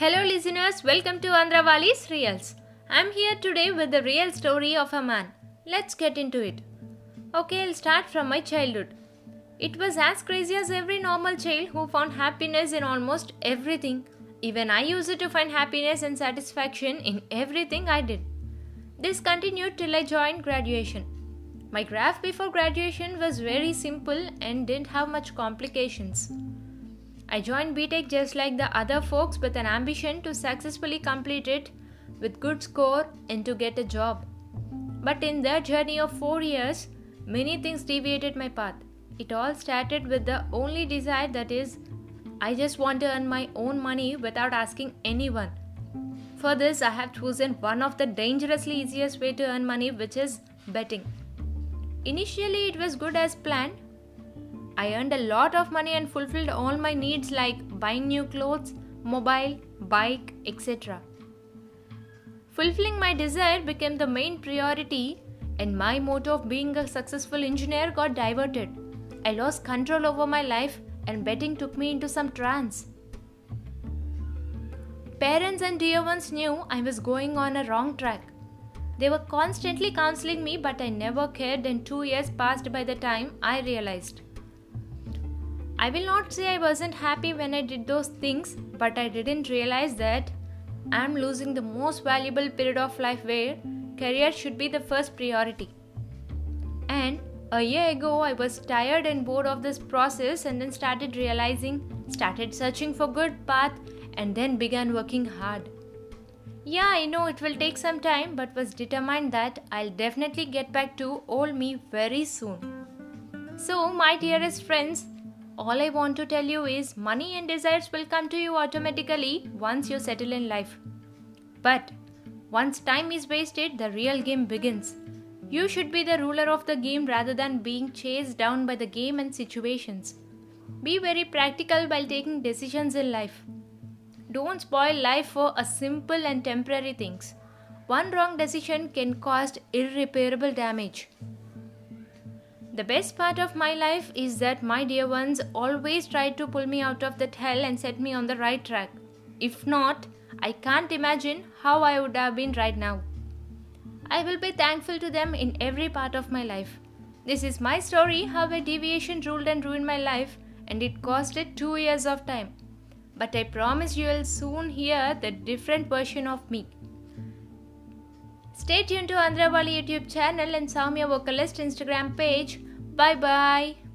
Hello, listeners. Welcome to Andravali's Reels. I'm here today with the real story of a man. Let's get into it. Okay, I'll start from my childhood. It was as crazy as every normal child who found happiness in almost everything. Even I used to find happiness and satisfaction in everything I did. This continued till I joined graduation. My graph before graduation was very simple and didn't have much complications. I joined BTech just like the other folks with an ambition to successfully complete it with good score and to get a job. But in that journey of 4 years, many things deviated my path. It all started with the only desire that is I just want to earn my own money without asking anyone. For this, I have chosen one of the dangerously easiest way to earn money which is betting. Initially, it was good as planned. I earned a lot of money and fulfilled all my needs like buying new clothes, mobile, bike, etc. Fulfilling my desire became the main priority, and my motto of being a successful engineer got diverted. I lost control over my life, and betting took me into some trance. Parents and dear ones knew I was going on a wrong track. They were constantly counseling me, but I never cared, and two years passed by the time I realized. I will not say I wasn't happy when I did those things, but I didn't realize that I'm losing the most valuable period of life where career should be the first priority. And a year ago, I was tired and bored of this process and then started realizing, started searching for good path and then began working hard. Yeah, I know it will take some time, but was determined that I'll definitely get back to old me very soon. So, my dearest friends, all I want to tell you is money and desires will come to you automatically once you settle in life. But once time is wasted, the real game begins. You should be the ruler of the game rather than being chased down by the game and situations. Be very practical while taking decisions in life. Don't spoil life for a simple and temporary things. One wrong decision can cause irreparable damage. The best part of my life is that my dear ones always try to pull me out of that hell and set me on the right track. If not, I can't imagine how I would have been right now. I will be thankful to them in every part of my life. This is my story how a deviation ruled and ruined my life, and it costed two years of time. But I promise you will soon hear the different version of me. Stay tuned to Andravali YouTube channel and Soumya Vocalist Instagram page. Bye bye.